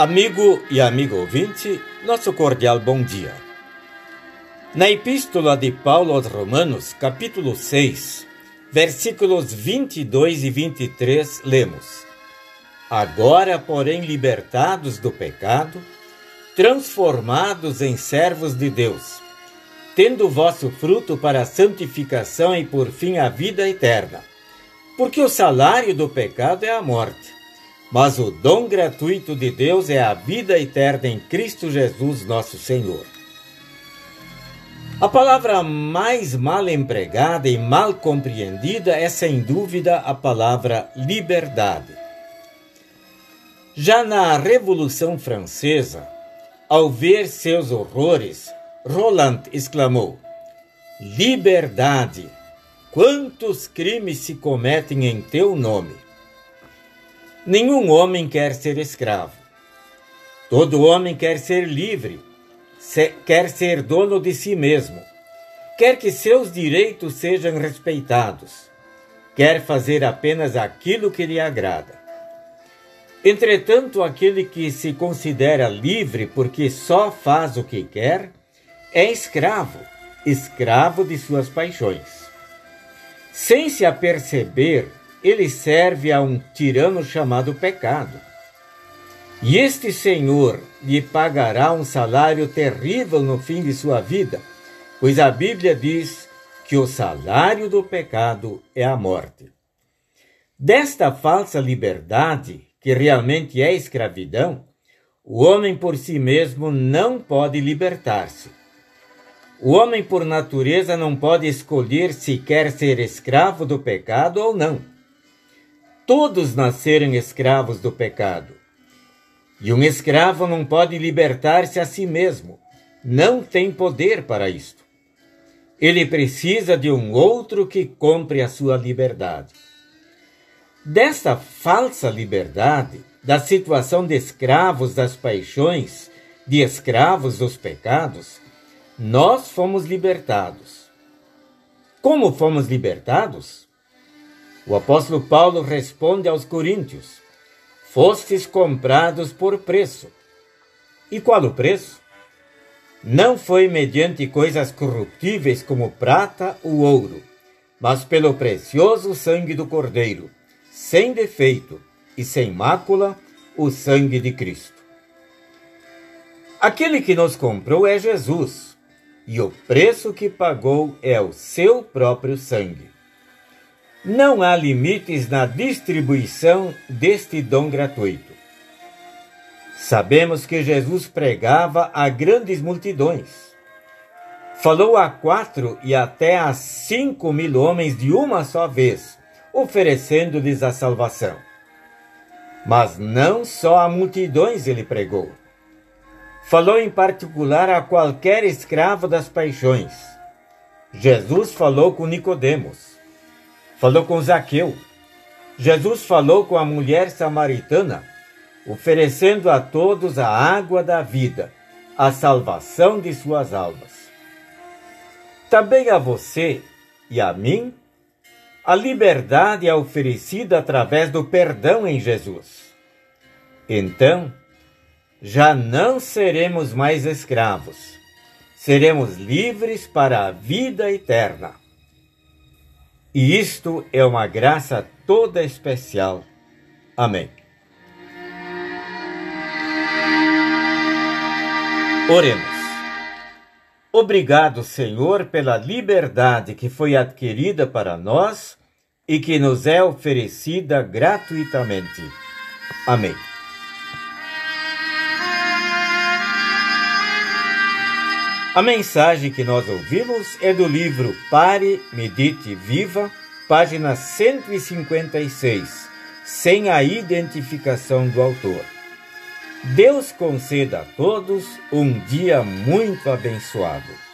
Amigo e amigo ouvinte, nosso cordial bom dia. Na Epístola de Paulo aos Romanos, capítulo 6, versículos 22 e 23, lemos: Agora, porém, libertados do pecado, transformados em servos de Deus, tendo vosso fruto para a santificação e por fim a vida eterna. Porque o salário do pecado é a morte mas o dom gratuito de Deus é a vida eterna em Cristo Jesus, nosso Senhor. A palavra mais mal empregada e mal compreendida é, sem dúvida, a palavra liberdade. Já na Revolução Francesa, ao ver seus horrores, Roland exclamou: Liberdade! Quantos crimes se cometem em teu nome! Nenhum homem quer ser escravo. Todo homem quer ser livre, quer ser dono de si mesmo, quer que seus direitos sejam respeitados, quer fazer apenas aquilo que lhe agrada. Entretanto, aquele que se considera livre porque só faz o que quer, é escravo, escravo de suas paixões. Sem se aperceber, ele serve a um tirano chamado pecado. E este senhor lhe pagará um salário terrível no fim de sua vida, pois a Bíblia diz que o salário do pecado é a morte. Desta falsa liberdade, que realmente é escravidão, o homem por si mesmo não pode libertar-se. O homem, por natureza, não pode escolher se quer ser escravo do pecado ou não todos nasceram escravos do pecado. E um escravo não pode libertar-se a si mesmo, não tem poder para isto. Ele precisa de um outro que compre a sua liberdade. Desta falsa liberdade, da situação de escravos das paixões, de escravos dos pecados, nós fomos libertados. Como fomos libertados? O apóstolo Paulo responde aos coríntios: Fostes comprados por preço. E qual o preço? Não foi mediante coisas corruptíveis como prata ou ouro, mas pelo precioso sangue do Cordeiro, sem defeito e sem mácula, o sangue de Cristo. Aquele que nos comprou é Jesus, e o preço que pagou é o seu próprio sangue. Não há limites na distribuição deste dom gratuito. Sabemos que Jesus pregava a grandes multidões. Falou a quatro e até a cinco mil homens de uma só vez, oferecendo-lhes a salvação. Mas não só a multidões ele pregou. Falou em particular a qualquer escravo das paixões. Jesus falou com Nicodemos falou com Zaqueu. Jesus falou com a mulher samaritana, oferecendo a todos a água da vida, a salvação de suas almas. Também a você e a mim, a liberdade é oferecida através do perdão em Jesus. Então, já não seremos mais escravos, seremos livres para a vida eterna. E isto é uma graça toda especial. Amém. Oremos. Obrigado, Senhor, pela liberdade que foi adquirida para nós e que nos é oferecida gratuitamente. Amém. A mensagem que nós ouvimos é do livro Pare, Medite, Viva, página 156, sem a identificação do autor. Deus conceda a todos um dia muito abençoado.